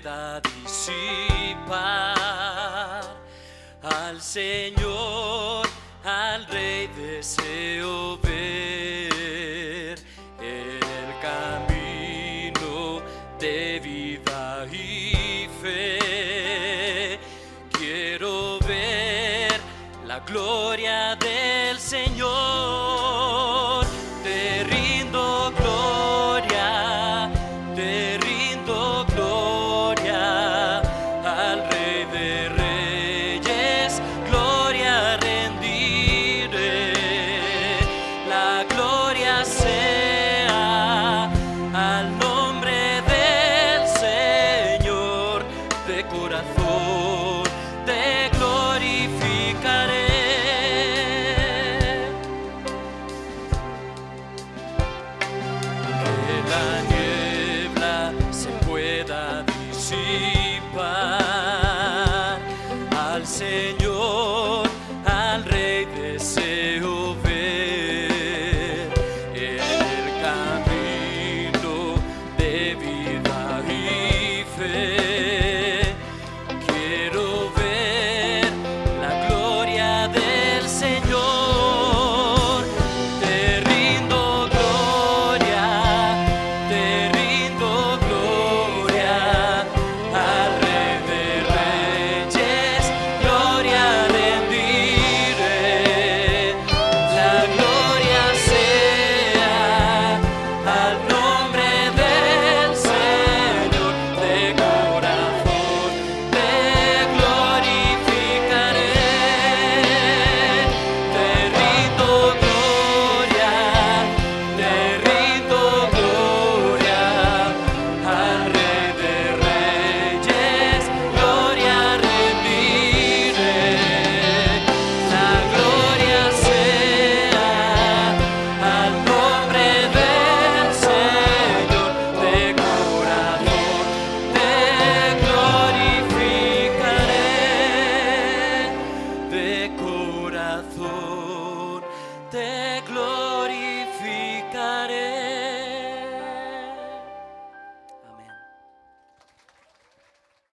pueda. Al Señor, al Rey deseo ver el camino de vida y fe. Quiero ver la gloria del Señor. see. corazón. Te